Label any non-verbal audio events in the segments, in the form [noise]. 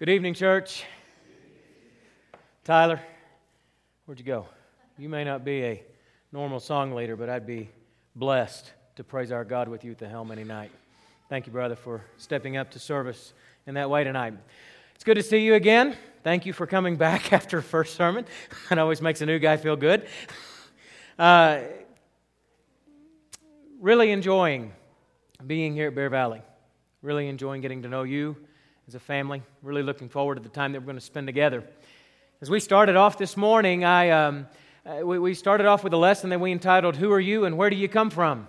Good evening, church. Tyler, where'd you go? You may not be a normal song leader, but I'd be blessed to praise our God with you at the helm any night. Thank you, brother, for stepping up to service in that way tonight. It's good to see you again. Thank you for coming back [laughs] after first sermon. That always makes a new guy feel good. Uh, really enjoying being here at Bear Valley. Really enjoying getting to know you as a family. Really looking forward to the time that we're going to spend together. As we started off this morning, I, um, uh, we, we, started off with a lesson that we entitled, Who Are You and Where Do You Come From?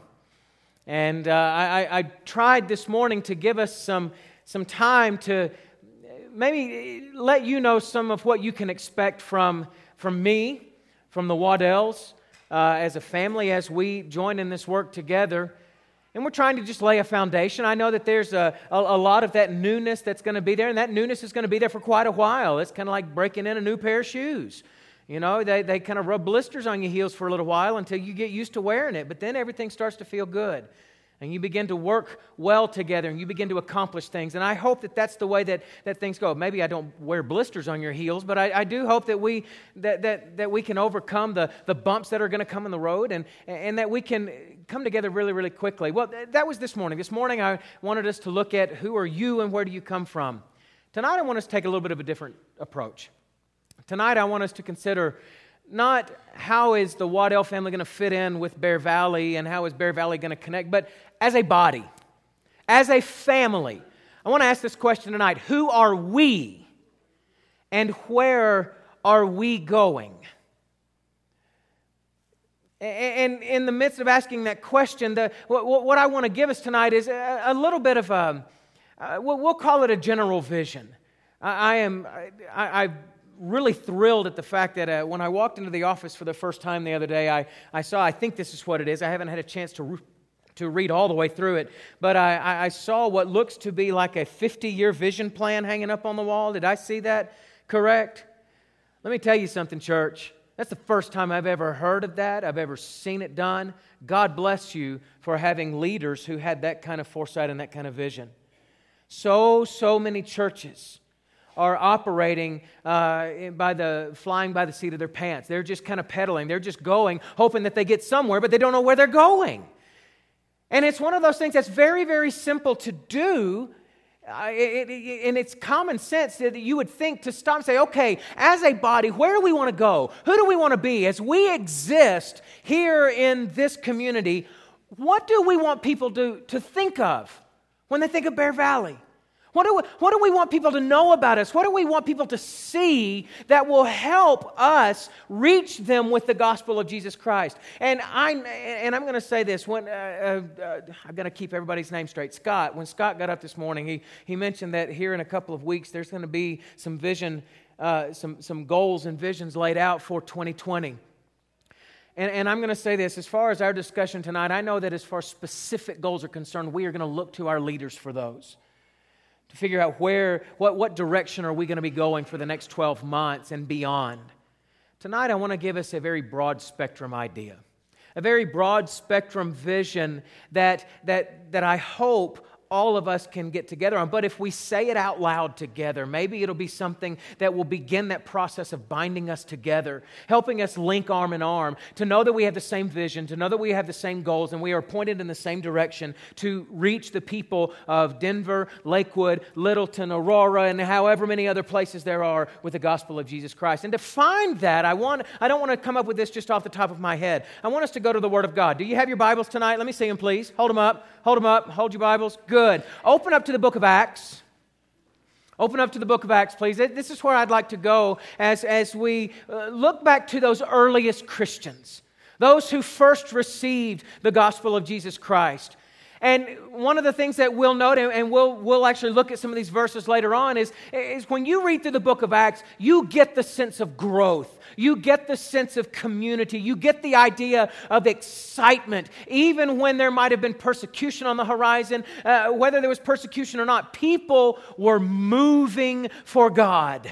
And uh, I, I tried this morning to give us some, some time to maybe let you know some of what you can expect from, from me, from the Waddells, uh, as a family, as we join in this work together. And we're trying to just lay a foundation. I know that there's a, a, a lot of that newness that's going to be there, and that newness is going to be there for quite a while. It's kind of like breaking in a new pair of shoes. You know, they, they kind of rub blisters on your heels for a little while until you get used to wearing it, but then everything starts to feel good and you begin to work well together and you begin to accomplish things. And I hope that that's the way that, that things go. Maybe I don't wear blisters on your heels, but I, I do hope that we, that, that, that we can overcome the, the bumps that are going to come in the road and, and that we can come together really, really quickly. Well, that was this morning. This morning I wanted us to look at who are you and where do you come from. Tonight I want us to take a little bit of a different approach. Tonight I want us to consider not how is the Waddell family going to fit in with Bear Valley and how is Bear Valley going to connect, but as a body, as a family. I want to ask this question tonight Who are we and where are we going? And in the midst of asking that question, the, what, I want to give us tonight is a, little bit of a, we'll call it a general vision. I, am, I, I really thrilled at the fact that uh, when I walked into the office for the first time the other day, I, I saw, I think this is what it is. I haven't had a chance to, to read all the way through it, but I, I saw what looks to be like a 50 year vision plan hanging up on the wall. Did I see that correct? Let me tell you something, church. That's the first time I've ever heard of that. I've ever seen it done. God bless you for having leaders who had that kind of foresight and that kind of vision. So, so many churches are operating uh, by the flying by the seat of their pants. They're just kind of pedaling. They're just going, hoping that they get somewhere, but they don't know where they're going. And it's one of those things that's very, very simple to do. Uh, it, it, and it's common sense that you would think to stop and say, okay, as a body, where do we want to go? Who do we want to be? As we exist here in this community, what do we want people to, to think of when they think of Bear Valley? What do, we, what do we want people to know about us? What do we want people to see that will help us reach them with the gospel of Jesus Christ? And, I, and I'm going to say this. When, uh, uh I'm going to keep everybody's name straight. Scott, when Scott got up this morning, he, he mentioned that here in a couple of weeks there's going to be some vision, uh, some, some goals and visions laid out for 2020. And, and, I'm going to say this as far as our discussion tonight, I know that as far as specific goals are concerned, we are going to look to our leaders for those to figure out where, what, what direction are we going to be going for the next 12 months and beyond. Tonight, I want to give us a very broad spectrum idea, a very broad spectrum vision that, that, that I hope all of us can get together on. But if we say it out loud together, maybe it'll be something that will begin that process of binding us together, helping us link arm in arm, to know that we have the same vision, to know that we have the same goals, and we are pointed in the same direction to reach the people of Denver, Lakewood, Littleton, Aurora, and however many other places there are with the gospel of Jesus Christ. And to find that, I, want, I don't want to come up with this just off the top of my head. I want us to go to the Word of God. Do you have your Bibles tonight? Let me see them, please. Hold them up. Hold them up. Hold your Bibles. Good. Open up to the book of Acts. Open up to the book of Acts, please. This is where I'd like to go as, as we uh, look back to those earliest Christians, those who first received the gospel of Jesus Christ. And one of the things that we'll note, and we'll, we'll actually look at some of these verses later on, is, is when you read through the book of Acts, you get the sense of growth. You get the sense of community. You get the idea of excitement, even when there might have been persecution on the horizon, uh, whether there was persecution or not, people were moving for God.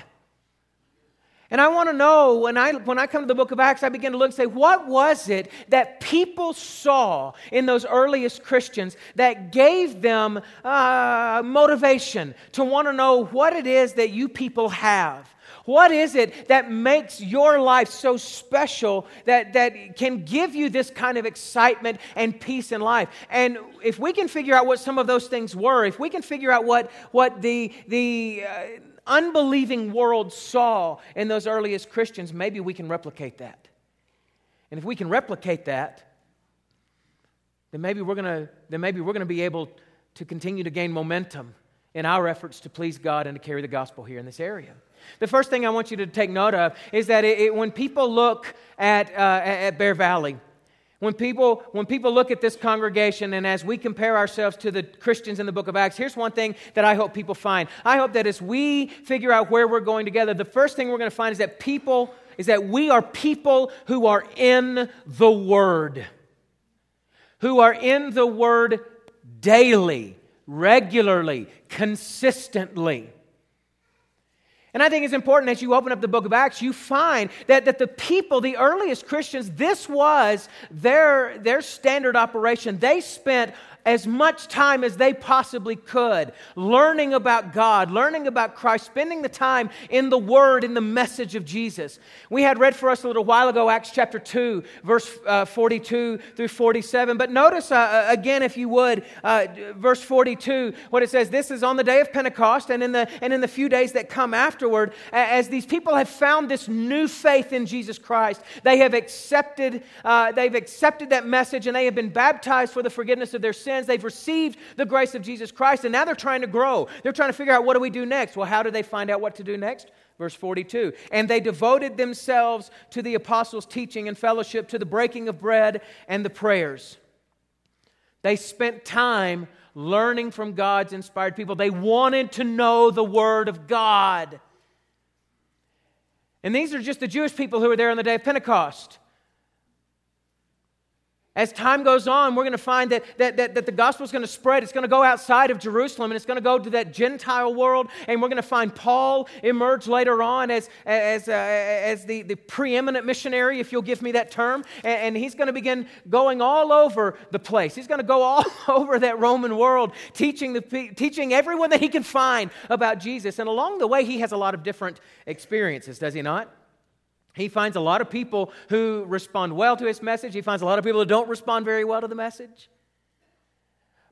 And I want to know when I, when I come to the book of Acts, I begin to look and say, what was it that people saw in those earliest Christians that gave them uh, motivation to want to know what it is that you people have? What is it that makes your life so special that, that can give you this kind of excitement and peace in life? And if we can figure out what some of those things were, if we can figure out what, what the, the uh, unbelieving world saw in those earliest Christians, maybe we can replicate that. And if we can replicate that, then maybe we're to then maybe we're to be able to continue to gain momentum in our efforts to please God and to carry the gospel here in this area. The first thing I want you to take note of is that it, it, when people look at, uh, at Bear Valley, when people, when people look at this congregation and as we compare ourselves to the Christians in the book of Acts, here's one thing that I hope people find. I hope that as we figure out where we're going together, the first thing we're going to find is that people, is that we are people who are in the Word. Who are in the Word daily, regularly, consistently. And I think it's important as you open up the book of Acts, you find that, that the people, the earliest Christians, this was their, their standard operation. They spent as much time as they possibly could learning about God, learning about Christ, spending the time in the Word, in the message of Jesus. We had read for us a little while ago Acts chapter 2, verse uh, 42 through 47. But notice uh, uh, again, if you would, uh, verse 42, what it says this is on the day of Pentecost and in the, and in the few days that come afterward, as these people have found this new faith in Jesus Christ, they have accepted, uh, they've accepted that message and they have been baptized for the forgiveness of their sins sins. They've received the grace of Jesus Christ, and now they're trying to grow. They're trying to figure out what do we do next? Well, how do they find out what to do next? Verse 42 And they devoted themselves to the apostles' teaching and fellowship, to the breaking of bread and the prayers. They spent time learning from God's inspired people. They wanted to know the Word of God. And these are just the Jewish people who were there on the day of Pentecost. As time goes on, we're going to find that, that, that, that the gospel is going to spread. It's going to go outside of Jerusalem and it's going to go to that Gentile world. And we're going to find Paul emerge later on as, as, uh, as the, the preeminent missionary, if you'll give me that term. And, and he's going to begin going all over the place. He's going to go all [laughs] over that Roman world, teaching, the, teaching everyone that he can find about Jesus. And along the way, he has a lot of different experiences, does he not? He finds a lot of people who respond well to his message. He finds a lot of people who don't respond very well to the message.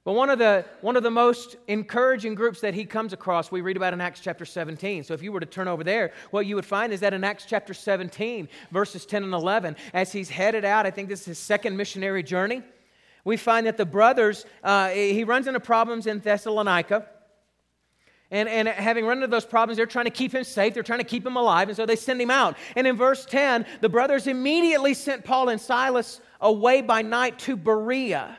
But one of, the, one of the most encouraging groups that he comes across, we read about in Acts chapter 17. So if you were to turn over there, what you would find is that in Acts chapter 17, verses 10 and 11, as he's headed out, I think this is his second missionary journey, we find that the brothers, uh, he runs into problems in Thessalonica. And, and having run into those problems, they're trying to keep him safe. They're trying to keep him alive. And so they send him out. And in verse 10, the brothers immediately sent Paul and Silas away by night to Berea.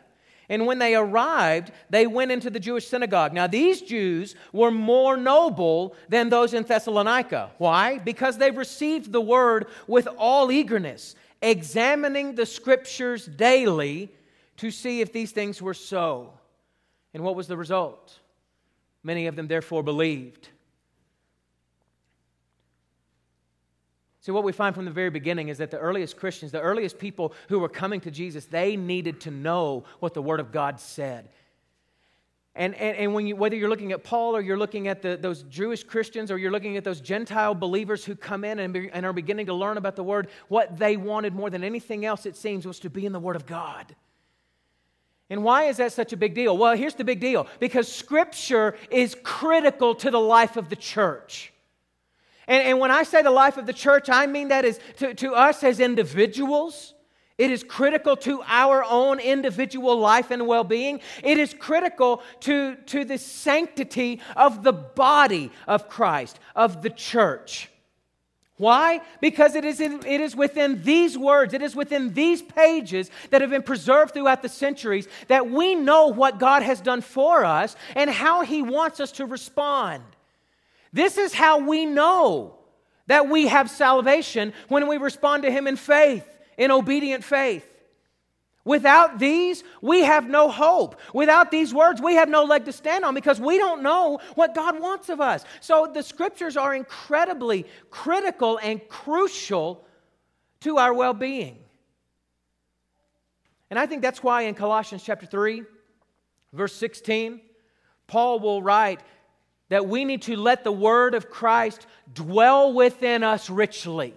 And when they arrived, they went into the Jewish synagogue. Now, these Jews were more noble than those in Thessalonica. Why? Because they received the word with all eagerness, examining the scriptures daily to see if these things were so. And what was the result? Many of them therefore believed. See, what we find from the very beginning is that the earliest Christians, the earliest people who were coming to Jesus, they needed to know what the Word of God said. And, and, and when you, whether you're looking at Paul or you're looking at the, those Jewish Christians or you're looking at those Gentile believers who come in and, be, and are beginning to learn about the Word, what they wanted more than anything else, it seems, was to be in the Word of God. And why is that such a big deal? Well, here's the big deal because Scripture is critical to the life of the church. And, and when I say the life of the church, I mean that is to, to us as individuals. It is critical to our own individual life and well being. It is critical to, to the sanctity of the body of Christ, of the church. Why? Because it is, in, it is within these words, it is within these pages that have been preserved throughout the centuries that we know what God has done for us and how He wants us to respond. This is how we know that we have salvation when we respond to Him in faith, in obedient faith. Without these, we have no hope. Without these words, we have no leg to stand on because we don't know what God wants of us. So the scriptures are incredibly critical and crucial to our well being. And I think that's why in Colossians chapter 3, verse 16, Paul will write that we need to let the word of Christ dwell within us richly.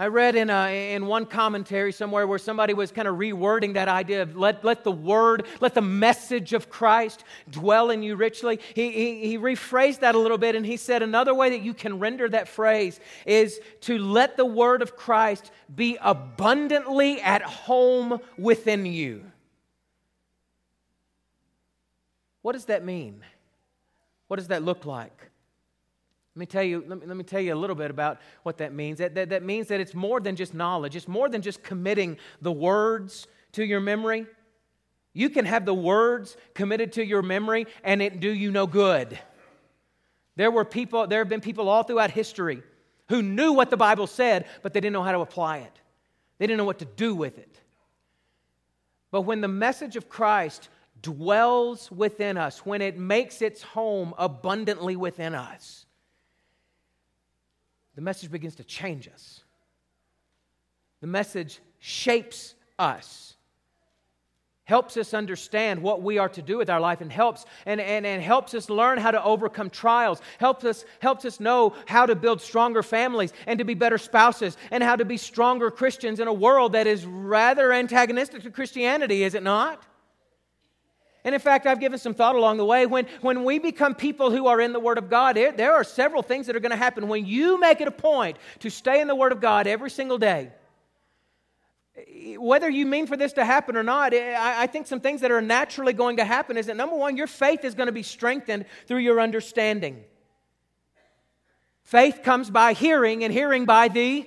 I read in, a, in one commentary somewhere where somebody was kind of rewording that idea of let, let the word, let the message of Christ dwell in you richly. He, he, he rephrased that a little bit and he said another way that you can render that phrase is to let the word of Christ be abundantly at home within you. What does that mean? What does that look like? Let me tell you, let me, let me tell you a little bit about what that means. That, that, that means that it's more than just knowledge, it's more than just committing the words to your memory. You can have the words committed to your memory and it do you no good. There were people, there have been people all throughout history who knew what the Bible said, but they didn't know how to apply it. They didn't know what to do with it. But when the message of Christ dwells within us, when it makes its home abundantly within us, the message begins to change us. The message shapes us, helps us understand what we are to do with our life, and helps and, and, and helps us learn how to overcome trials, helps us, helps us know how to build stronger families and to be better spouses, and how to be stronger Christians in a world that is rather antagonistic to Christianity, is it not? And in fact, I've given some thought along the way. When, when we become people who are in the Word of God, there, there are several things that are going to happen. When you make it a point to stay in the Word of God every single day, whether you mean for this to happen or not, I, I think some things that are naturally going to happen is that number one, your faith is going to be strengthened through your understanding. Faith comes by hearing, and hearing by the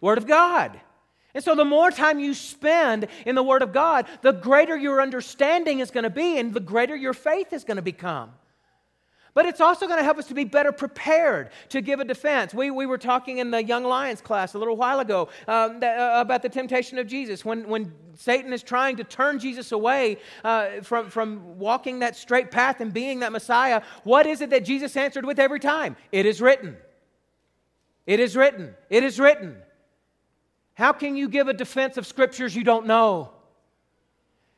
Word of God. And so, the more time you spend in the Word of God, the greater your understanding is going to be and the greater your faith is going to become. But it's also going to help us to be better prepared to give a defense. We, we were talking in the Young Lions class a little while ago um, that, uh, about the temptation of Jesus. When, when Satan is trying to turn Jesus away uh, from, from walking that straight path and being that Messiah, what is it that Jesus answered with every time? It is written. It is written. It is written. How can you give a defense of scriptures you don't know?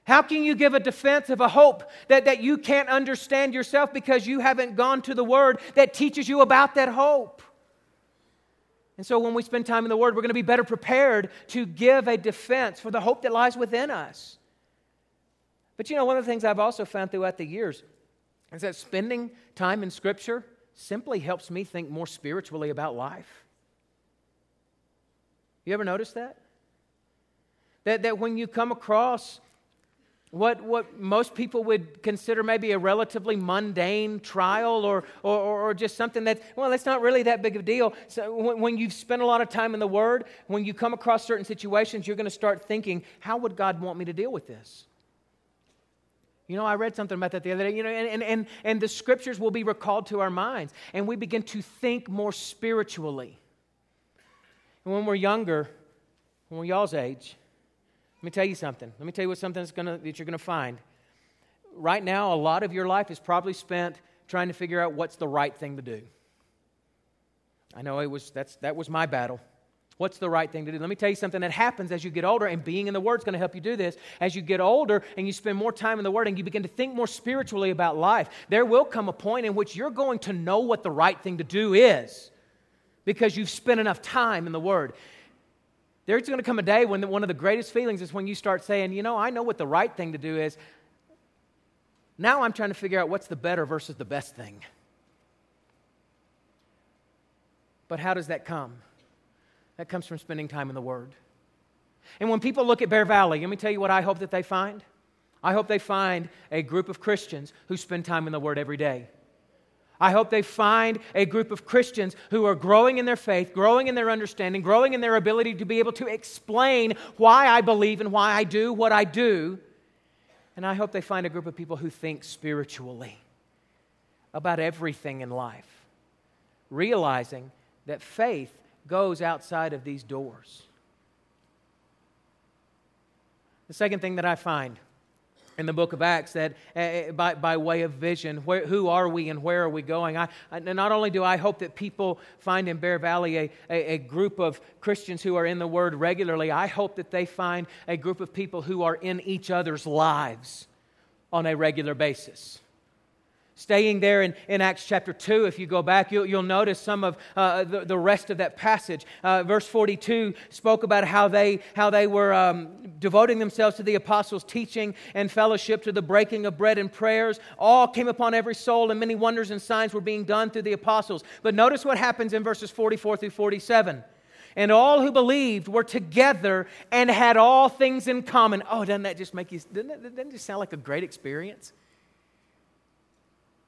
How can you give a defense of a hope that, that you can't understand yourself because you haven't gone to the Word that teaches you about that hope? And so, when we spend time in the Word, we're going to be better prepared to give a defense for the hope that lies within us. But you know, one of the things I've also found throughout the years is that spending time in Scripture simply helps me think more spiritually about life. You ever notice that? That, that when you come across what, what most people would consider maybe a relatively mundane trial or, or, or just something that, well, it's not really that big of a deal. So when, when you've spent a lot of time in the Word, when you come across certain situations, you're going to start thinking, how would God want me to deal with this? You know, I read something about that the other day, you know, and, and, and the scriptures will be recalled to our minds, and we begin to think more spiritually. And when we're younger, when we're y'all's age, let me tell you something. Let me tell you what something that's gonna, that you're going to find. Right now, a lot of your life is probably spent trying to figure out what's the right thing to do. I know it was, that's, that was my battle. What's the right thing to do? Let me tell you something that happens as you get older, and being in the Word is going to help you do this. As you get older and you spend more time in the Word and you begin to think more spiritually about life, there will come a point in which you're going to know what the right thing to do is because you've spent enough time in the Word. There's going to come a day when one of the greatest feelings is when you start saying, you know, I know what the right thing to do is. Now I'm trying to figure out what's the better versus the best thing. But how does that come? That comes from spending time in the Word. And when people look at Bear Valley, let me tell you what I hope that they find. I hope they find a group of Christians who spend time in the Word every day. I hope they find a group of Christians who are growing in their faith, growing in their understanding, growing in their ability to be able to explain why I believe and why I do what I do. And I hope they find a group of people who think spiritually about everything in life, realizing that faith goes outside of these doors. The second thing that I find in the book of Acts that uh, by, by way of vision, where, who are we and where are we going? I, I, not only do I hope that people find in Bear Valley a, a, a, group of Christians who are in the Word regularly, I hope that they find a group of people who are in each other's lives on a regular basis. Staying there in, in Acts chapter 2, if you go back, you'll, you'll notice some of uh, the, the rest of that passage. Uh, verse 42 spoke about how they, how they were um, devoting themselves to the apostles' teaching and fellowship, to the breaking of bread and prayers. All came upon every soul, and many wonders and signs were being done through the apostles. But notice what happens in verses 44 through 47 and all who believed were together and had all things in common. Oh, doesn't that just make you, doesn't that, doesn't that just sound like a great experience?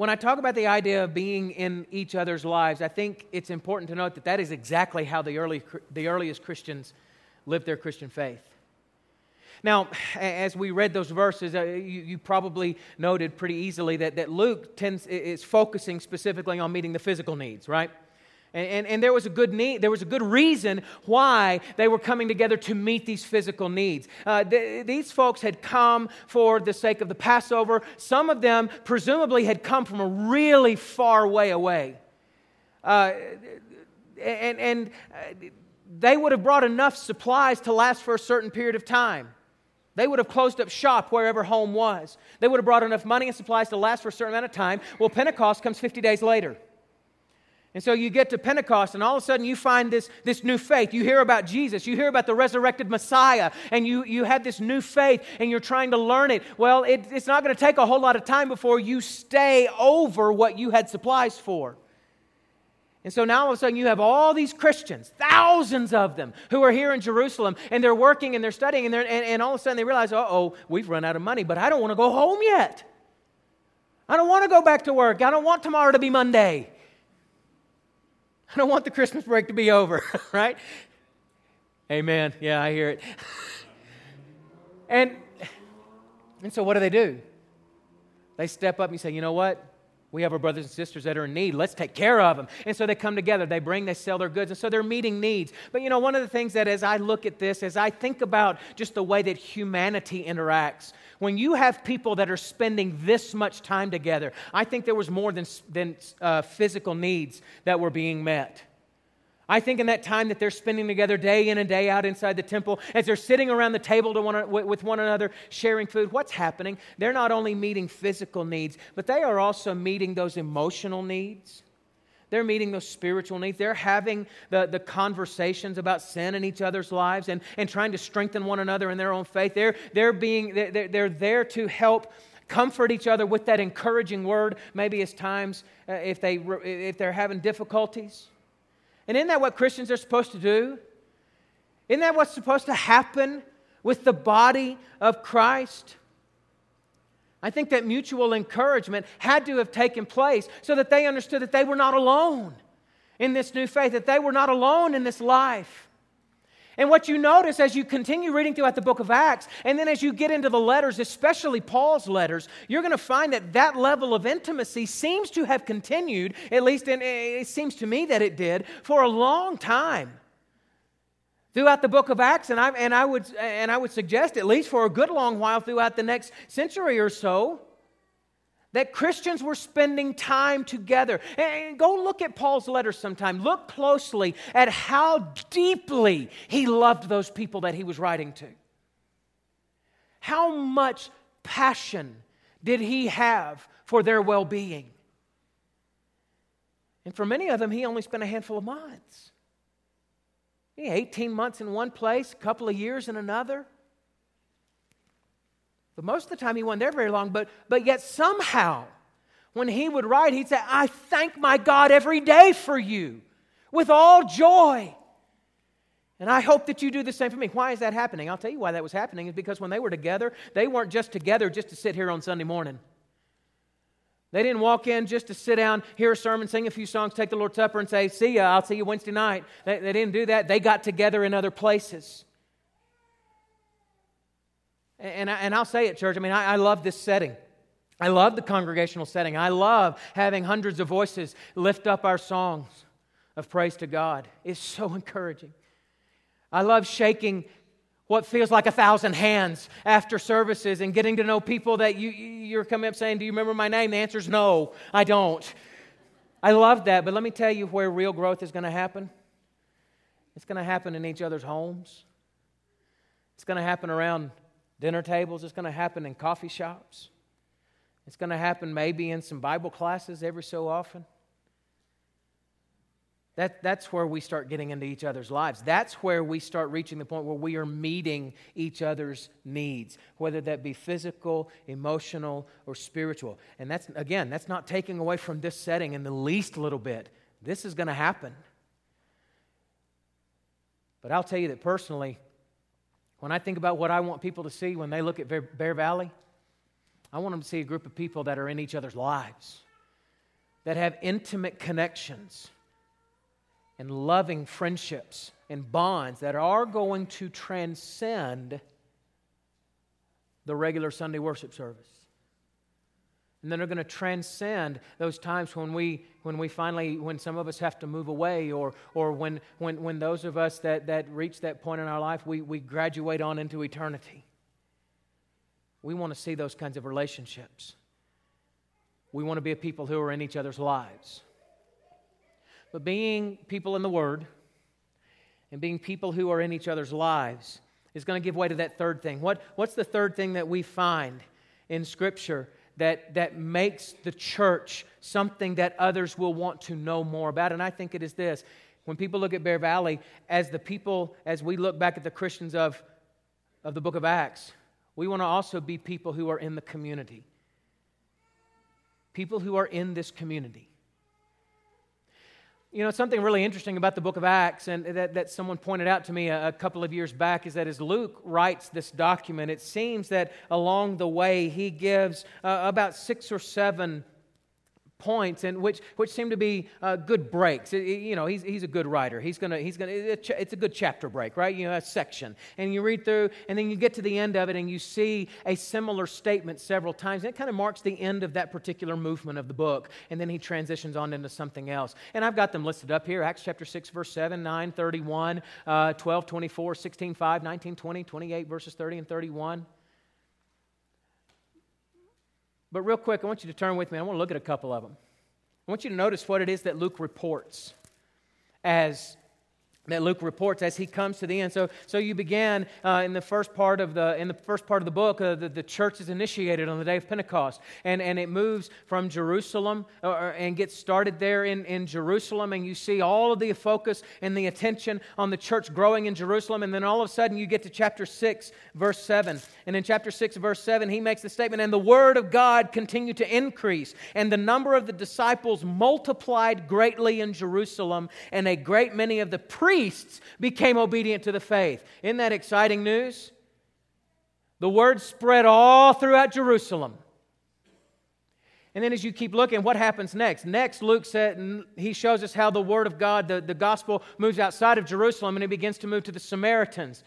When I talk about the idea of being in each other's lives, I think it's important to note that that is exactly how the, early, the earliest Christians lived their Christian faith. Now, as we read those verses, uh, you, you, probably noted pretty easily that, that Luke tends, is focusing specifically on meeting the physical needs, right? And, and, and, there was a good need, there was a good reason why they were coming together to meet these physical needs. Uh, th- these folks had come for the sake of the Passover. Some of them presumably had come from a really far way away. Uh, and and uh, they would have brought enough supplies to last for a certain period of time. They would have closed up shop wherever home was. They would have brought enough money and supplies to last for a certain amount of time. Well, Pentecost comes 50 days later. And so you get to Pentecost, and all of a sudden you find this, this new faith. You hear about Jesus, you hear about the resurrected Messiah, and you, you have this new faith, and you're trying to learn it. Well, it, it's not going to take a whole lot of time before you stay over what you had supplies for. And so now all of a sudden you have all these Christians, thousands of them, who are here in Jerusalem, and they're working and they're studying, and, they're, and, and all of a sudden they realize, uh oh, we've run out of money, but I don't want to go home yet. I don't want to go back to work. I don't want tomorrow to be Monday. I don't want the Christmas break to be over, [laughs] right? Amen. Yeah, I hear it. And, and so what do they do? They step up and say, you know what? We have our brothers and sisters that are in need. Let's take care of them. And so they come together. They bring, they sell their goods. And so they're meeting needs. But you know, one of the things that as I look at this, as I think about just the way that humanity interacts, when you have people that are spending this much time together, I think there was more than, than uh, physical needs that were being met. I think in that time that they're spending together day in and day out inside the temple, as they're sitting around the table one, with one another, sharing food, what's happening? They're not only meeting physical needs, but they are also meeting those emotional needs. They're meeting those spiritual needs. They're having the, the conversations about sin in each other's lives and, and trying to strengthen one another in their own faith. They're, they're, being, they're, they're there to help comfort each other with that encouraging word, maybe as times uh, if, they, if they're having difficulties. And isn't that what Christians are supposed to do? Isn't that what's supposed to happen with the body of Christ? I think that mutual encouragement had to have taken place so that they understood that they were not alone in this new faith, that they were not alone in this life. And what you notice as you continue reading throughout the book of Acts, and then as you get into the letters, especially Paul's letters, you're going to find that that level of intimacy seems to have continued, at least in, it seems to me that it did, for a long time throughout the book of Acts, and I, and, I would, and I would suggest at least for a good long while throughout the next century or so that Christians were spending time together. And go look at Paul's letters sometime. Look closely at how deeply he loved those people that he was writing to. How much passion did he have for their well being? And for many of them, he only spent a handful of months. 18 months in one place, a couple of years in another. But most of the time he wasn't there very long, but, but yet somehow, when he would write, he'd say, I thank my God every day for you with all joy. And I hope that you do the same for me. Why is that happening? I'll tell you why that was happening is because when they were together, they weren't just together just to sit here on Sunday morning. They didn't walk in just to sit down, hear a sermon, sing a few songs, take the Lord's Supper, and say, See ya, I'll see you Wednesday night. They, they didn't do that. They got together in other places. And, I, and I'll say it, church, I mean, I, I love this setting. I love the congregational setting. I love having hundreds of voices lift up our songs of praise to God. It's so [laughs] encouraging. I love shaking what feels like a thousand hands after services and getting to know people that you, you're coming up saying, Do you remember my name? The answer is no, I don't. I love that, but let me tell you where real growth is going to happen. It's going to happen in each other's homes. It's going to happen around dinner tables. It's going to happen in coffee shops. It's going to happen maybe in some Bible classes every so often. That, that's where we start getting into each other's lives. That's where we start reaching the point where we are meeting each other's needs, whether that be physical, emotional, or spiritual. And that's, again, that's not taking away from this setting in the least little bit. This is going to happen. But I'll tell you that personally, when I think about what I want people to see when they look at Bear Valley, I want them to see a group of people that are in each other's lives, that have intimate connections and loving friendships and bonds that are going to transcend the regular Sunday worship service. And then they're going to transcend those times when we, when we finally, when some of us have to move away, or, or when, when, when those of us that, that reach that point in our life, we, we graduate on into eternity. We want to see those kinds of relationships. We want to be a people who are in each other's lives. But being people in the Word and being people who are in each other's lives is going to give way to that third thing. What, what's the third thing that we find in Scripture that, that makes the church something that others will want to know more about? And I think it is this. When people look at Bear Valley, as the people, as we look back at the Christians of, of the book of Acts, we want to also be people who are in the community. People who are in this community. You know, something really interesting about the book of Acts, and that, that someone pointed out to me a, a, couple of years back, is that as Luke writes this document, it seems that along the way he gives uh, about six or seven points and which, which seem to be uh, good breaks. It, you know, he's, he's a good writer. He's gonna, he's gonna, it's a good chapter break, right? You know, a section. And you read through, and then you get to the end of it, and you see a similar statement several times. And it kind of marks the end of that particular movement of the book. And then he transitions on into something else. And I've got them listed up here Acts chapter 6, verse 7, 9, 31, uh, 12, 24, 16, 5, 19, 20, 28, verses 30 and 31. But real quick, I want you to turn with me. I want to look at a couple of them. I want you to notice what it is that Luke reports as that Luke reports as he comes to the end. So, so you began uh, in the first part of the in the first part of the book. Uh, the, the church is initiated on the day of Pentecost, and, and it moves from Jerusalem uh, uh, and gets started there in, in Jerusalem. And you see all of the focus and the attention on the church growing in Jerusalem. And then all of a sudden you get to chapter six, verse seven. And in chapter six, verse seven, he makes the statement, "And the word of God continued to increase, and the number of the disciples multiplied greatly in Jerusalem, and a great many of the priests." Priests became obedient to the faith. Isn't that exciting news? The word spread all throughout Jerusalem. And then as you keep looking, what happens next? Next, Luke said, he shows us how the word of God, the, the gospel, moves outside of Jerusalem and it begins to move to the Samaritans.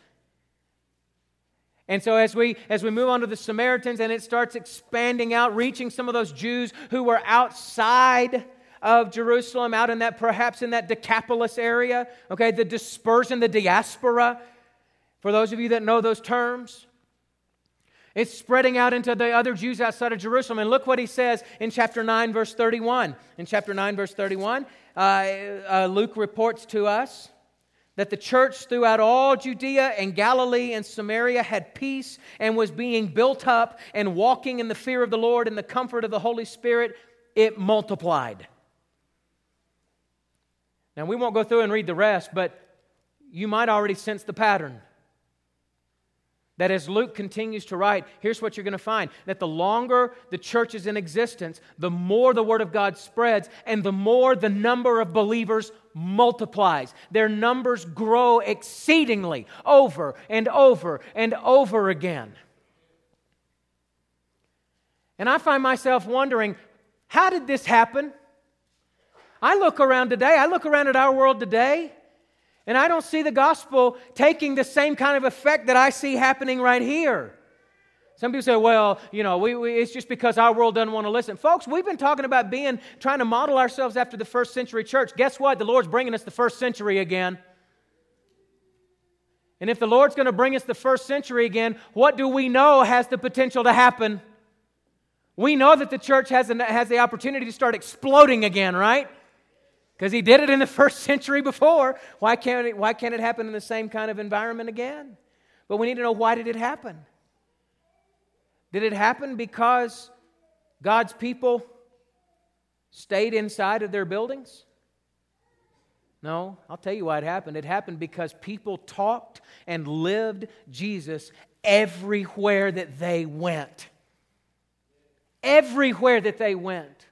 And so as we as we move on to the Samaritans and it starts expanding out, reaching some of those Jews who were outside of Jerusalem, out in that perhaps in that Decapolis area, okay, the dispersion, the diaspora, for those of you that know those terms. It's spreading out into the other Jews outside of Jerusalem. And look what he says in chapter 9, verse 31. In chapter 9, verse 31, uh, uh, Luke reports to us that the church throughout all Judea and Galilee and Samaria had peace and was being built up and walking in the fear of the Lord and the comfort of the Holy Spirit. It multiplied. Now, we won't go through and read the rest, but you might already sense the pattern. that as Luke continues to write, here's what you're going to find that the longer the church is in existence, the more the Word of God spreads, and the more the number of believers multiplies. Their numbers grow exceedingly over and over and over again. And I find myself wondering how did this happen? I look around today, I look around at our world today, and I don't see the gospel taking the same kind of effect that I see happening right here. Some people say, well, you know, we, we, it's just because our world doesn't want to listen. Folks, we've been talking about being, trying to model ourselves after the first century church. Guess what? The Lord's bringing us the first century again. And if the Lord's going to bring us the first century again, what do we know has the potential to happen? We know that the church has, an, has the opportunity to start exploding again, right? Because he did it in the first century before. Why can't, it, why can't it happen in the same kind of environment again? But we need to know why did it happen? Did it happen because God's people stayed inside of their buildings? No, I'll tell you why it happened. It happened because people talked and lived Jesus everywhere that they went everywhere that they went.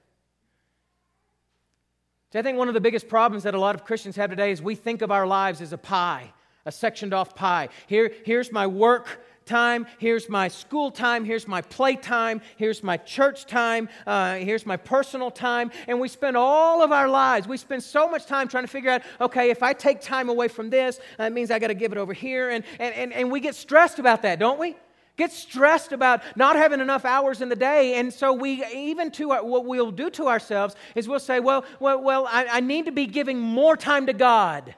So I think one of the biggest problems that a lot of Christians have today is we think of our lives as a pie, a sectioned off pie. Here, here's my work time, here's my school time, here's my play time, here's my church time, uh, here's my personal time. And we spend all of our lives, we spend so much time trying to figure out, okay, if I take time away from this, that means I got to give it over here. And, and, and, and we get stressed about that, don't we? Get stressed about not having enough hours in the day. And so we even to our, what we'll do to ourselves is we'll say well well, well I, I need to be giving more time to god.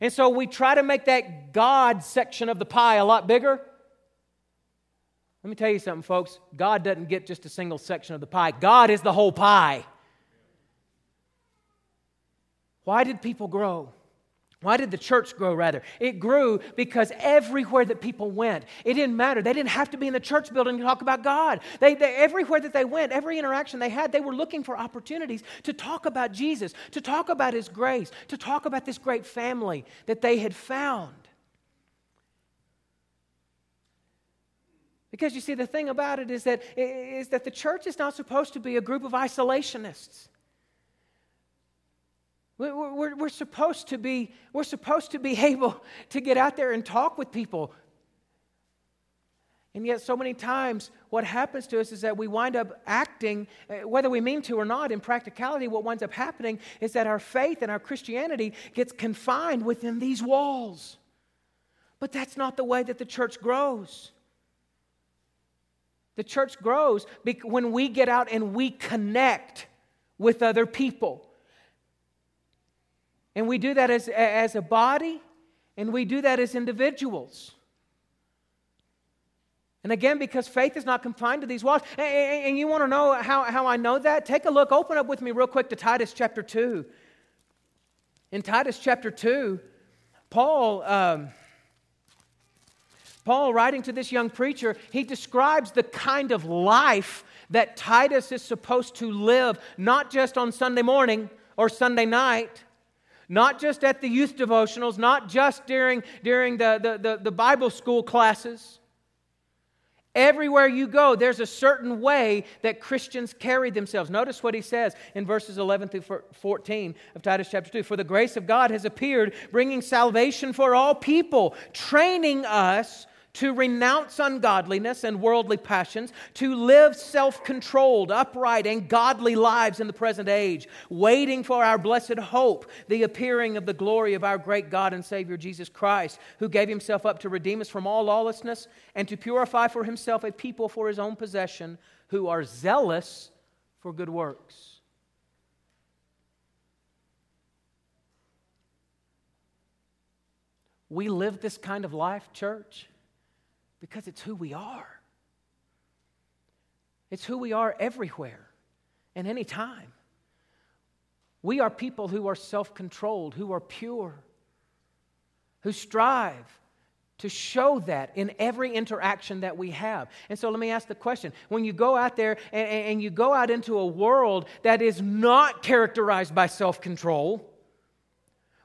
And so we try to make that god section of the pie a lot bigger. Let me tell you something folks. God doesn't get just a single section of the pie. God is the whole pie. Why did people grow why did the church grow, rather? It grew because everywhere that people went, it didn't matter. They didn't have to be in the church building to talk about God. They, they, everywhere that they went, every interaction they had, they were looking for opportunities to talk about Jesus, to talk about His grace, to talk about this great family that they had found. Because you see, the thing about it is that, is that the church is not supposed to be a group of isolationists. We're, we're, supposed to be, we're supposed to be [laughs] able to get out there and talk with people. And yet, so many times, what happens to us is that we wind up acting, uh, whether we mean to or not, in practicality, what winds up happening is that our faith and our Christianity gets confined within these walls. But that's not the way that the church grows. The church grows when we get out and we connect with other people. And we do that as, as a body, and we do that as individuals. And again, because faith is not confined to these walls. And you want to know how, how I know that? Take a look, open up with me real quick to Titus chapter 2. In Titus chapter 2, Paul. Um, Paul, writing to this young preacher, he describes the kind of life that Titus is supposed to live, not just on Sunday morning or Sunday night, not just at the youth devotionals, not just during, during the, the, the, the Bible school classes. Everywhere you go, there's a certain way that Christians carry themselves. Notice what he says in verses 11 through 14 of Titus chapter 2. For the grace of God has appeared, bringing salvation for all people, training us to renounce ungodliness and worldly passions, to live self controlled, upright, and godly lives in the present age, waiting for our blessed hope, the appearing of the glory of our great God and Savior Jesus Christ, who gave himself up to redeem us from all lawlessness and to purify for himself a people for his own possession who are zealous for good works. We live this kind of life, church. Because it's who we are. It's who we are everywhere and anytime. We are people who are self controlled, who are pure, who strive to show that in every interaction that we have. And so let me ask the question when you go out there and, and you go out into a world that is not characterized by self control,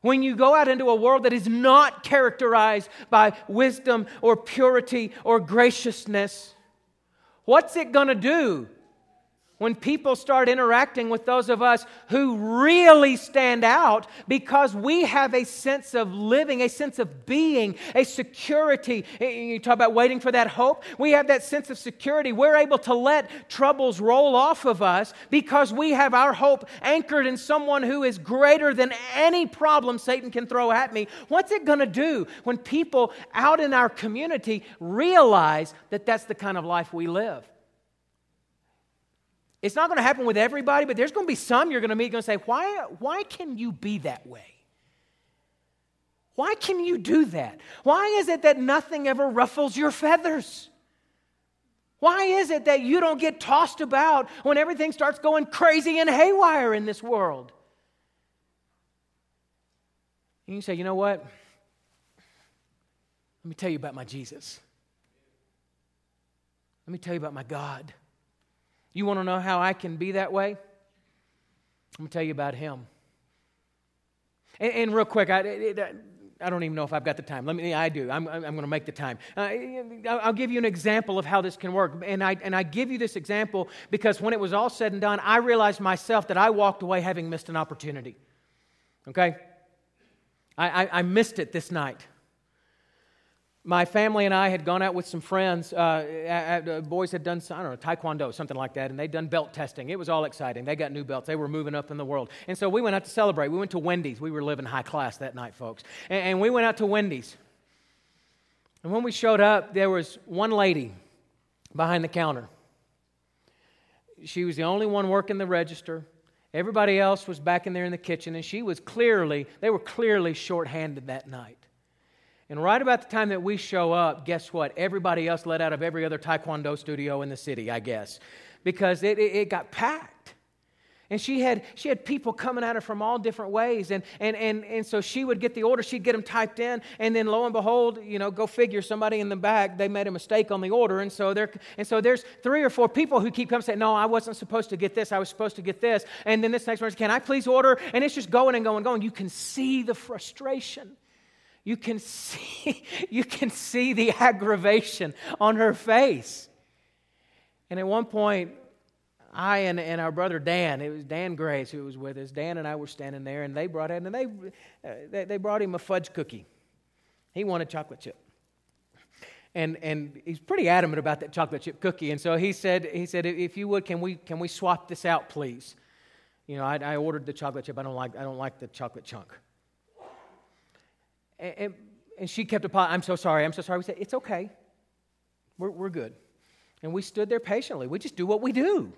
when you go out into a world that is not characterized by wisdom or purity or graciousness, what's it going to do when people start interacting with those of us who really stand out because we have a sense of living, a sense of being, a security. You talk about waiting for that hope. We have that sense of security. We're able to let troubles roll off of us because we have our hope anchored in someone who is greater than any problem Satan can throw at me. What's it going to do when people out in our community realize that that's the kind of life we live? It's not going to happen with everybody, but there's going to be some you're going to meet going to say, why, why can you be that way? Why can you do that? Why is it that nothing ever ruffles your feathers? Why is it that you don't get tossed about when everything starts going crazy and haywire in this world? And you say, you know what? Let me tell you about my Jesus. Let me tell you about my God. You want to know how I can be that way? I'm going to tell you about him. And, and real quick, I, it, I don't even know if I've got the time. Let me, I do. I'm, I'm going to make the time. Uh, I'll give you an example of how this can work. And I, and I give you this example because when it was all said and done, I realized myself that I walked away having missed an opportunity. Okay? I, I, I missed it this night my family and I had gone out with some friends. Uh, uh, boys had done, I don't know, taekwondo, something like that, and they'd done belt testing. It was all exciting. They got new belts. They were moving up in the world. And so we went out to celebrate. We went to Wendy's. We were living high class that night, folks. And, and we went out to Wendy's. And when we showed up, there was one lady behind the counter. She was the only one working the register. Everybody else was back in there in the kitchen, and she was clearly, they were clearly shorthanded that night. And right about the time that we show up, guess what? Everybody else let out of every other Taekwondo studio in the city, I guess, because it, it, it got packed. And she had, she had people coming at her from all different ways. And, and, and, and so she would get the order, she'd get them typed in, and then lo and behold, you know, go figure, somebody in the back, they made a mistake on the order. And so, there, and so there's three or four people who keep coming saying, No, I wasn't supposed to get this, I was supposed to get this. And then this next person, Can I please order? And it's just going and going and going. You can see the frustration you can see, [laughs] you can see the aggravation on her face. And at one point, I and, and our brother Dan, it was Dan Grace who was with us. Dan and I were standing there, and they brought in, and they, uh, they, they brought him a fudge cookie. He wanted chocolate chip. And, and he's pretty adamant about that chocolate chip cookie. And so he said, he said, if you would, can we, can we swap this out, please? You know, I, I ordered the chocolate chip. I don't like, I don't like the chocolate chunk. And, and she kept apologizing. I'm so sorry. I'm so sorry. We said, It's okay. We're, we're good. And we stood there patiently. We just do what we do.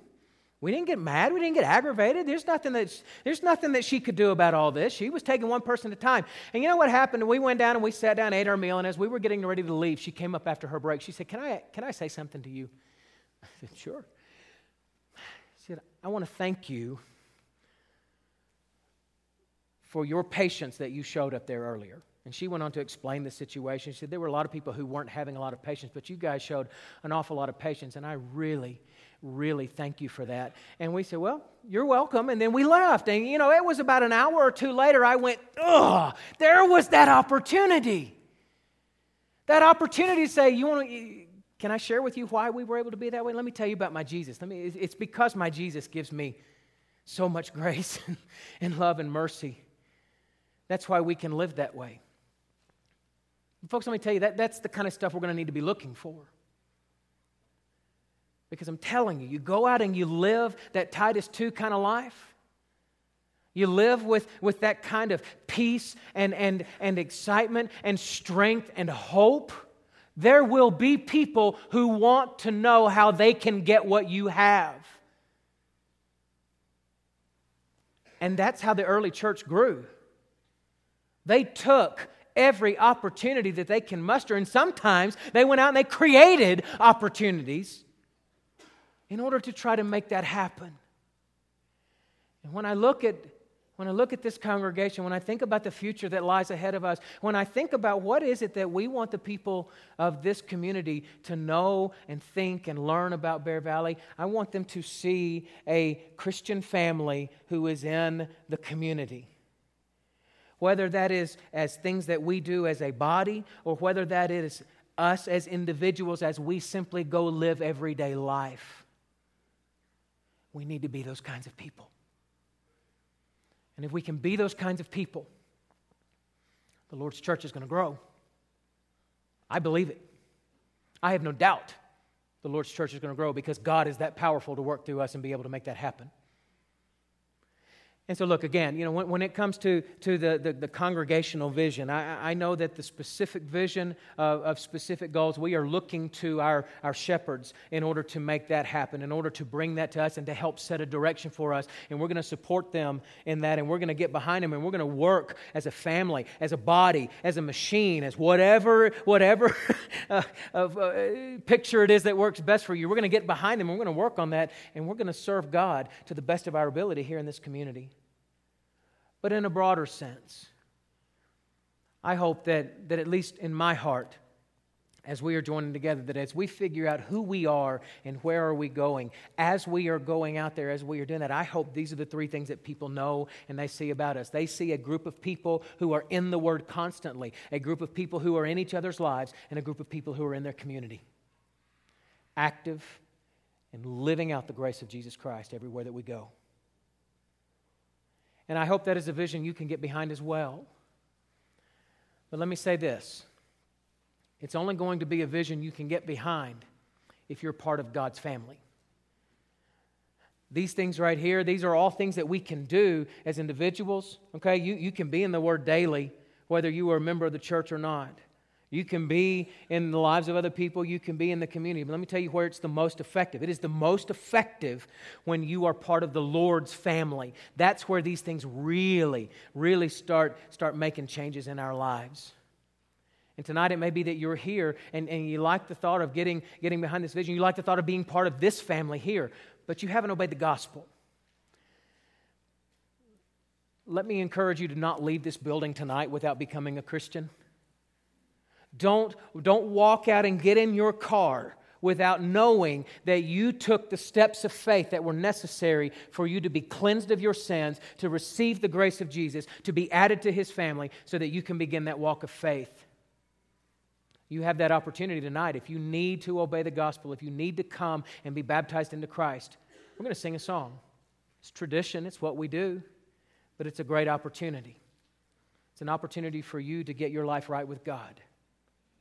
We didn't get mad. We didn't get aggravated. There's nothing, that, there's nothing that she could do about all this. She was taking one person at a time. And you know what happened? We went down and we sat down, ate our meal, and as we were getting ready to leave, she came up after her break. She said, Can I, can I say something to you? [laughs] I said, Sure. She said, I want to thank you for your patience that you showed up there earlier. And she went on to explain the situation. She said there were a lot of people who weren't having a lot of patience, but you guys showed an awful lot of patience, and I really, really thank you for that. And we said, Well, you're welcome. And then we left. And, you know, it was about an hour or two later, I went, Ugh, there was that opportunity. That opportunity to say, You want to. Can I share with you why we were able to be that way? Let me tell you about my Jesus. Let me, it's because my Jesus gives me so much [laughs] grace and love and mercy. That's why we can live that way. Folks, let me tell you, that, that's the kind of stuff we're going to need to be looking for. Because I'm telling you, you go out and you live that Titus 2 kind of life. You live with, with that kind of peace and, and, and excitement and strength and hope. There will be people who want to know how they can get what you have. And that's how the early church grew. They took every opportunity that they can muster. And sometimes they went out and they created opportunities in order to try to make that happen. And when I look at when I look at this congregation, when I think about the future that lies ahead of us, when I think about what is it that we want the people of this community to know and think and learn about Bear Valley, I want them to see a Christian family who is in the community whether that is as things that we do as a body or whether that is us as individuals as we simply go live everyday life. We need to be those kinds of people. And if we can be those kinds of people, the Lord's church is going to grow. I believe it. I have no doubt the Lord's church is going to grow because God is that powerful to work through us and be able to make that happen. And so, look, again, you know, when, when it comes to, to the, the, the congregational vision, I, I know that the specific vision of, of, specific goals, we are looking to our, our shepherds in order to make that happen, in order to bring that to us and to help set a direction for us. And we're going to support them in that, and we're going to get behind them, and we're going to work as a family, as a body, as a machine, as whatever, whatever [laughs] uh, of, uh, picture it is that works best for you. We're going to get behind them, and we're going to work on that, and we're going to serve God to the best of our ability here in this community but in a broader sense. I hope that, that at least in my heart, as we are joining together, that as we figure out who we are and where are we going, as we are going out there, as we are doing that, I hope these are the three things that people know and they see about us. They see a group of people who are in the Word constantly, a group of people who are in each other's lives, and a group of people who are in their community, active and living out the grace of Jesus Christ everywhere that we go. And I hope that is a vision you can get behind as well. But let me say this it's only going to be a vision you can get behind if you're part of God's family. These things right here, these are all things that we can do as individuals. Okay, you, you can be in the Word daily, whether you are a member of the church or not. You can be in the lives of other people, you can be in the community. But let me tell you where it's the most effective. It is the most effective when you are part of the Lord's family. That's where these things really, really start, start making changes in our lives. And tonight it may be that you're here and, and you like the thought of getting, getting behind this vision. You like the thought of being part of this family here, but you haven't obeyed the gospel. Let me encourage you to not leave this building tonight without becoming a Christian. Don't, don't walk out and get in your car without knowing that you took the steps of faith that were necessary for you to be cleansed of your sins, to receive the grace of Jesus, to be added to his family, so that you can begin that walk of faith. You have that opportunity tonight. If you need to obey the gospel, if you need to come and be baptized into Christ, we're going to sing a song. It's tradition, it's what we do, but it's a great opportunity. It's an opportunity for you to get your life right with God.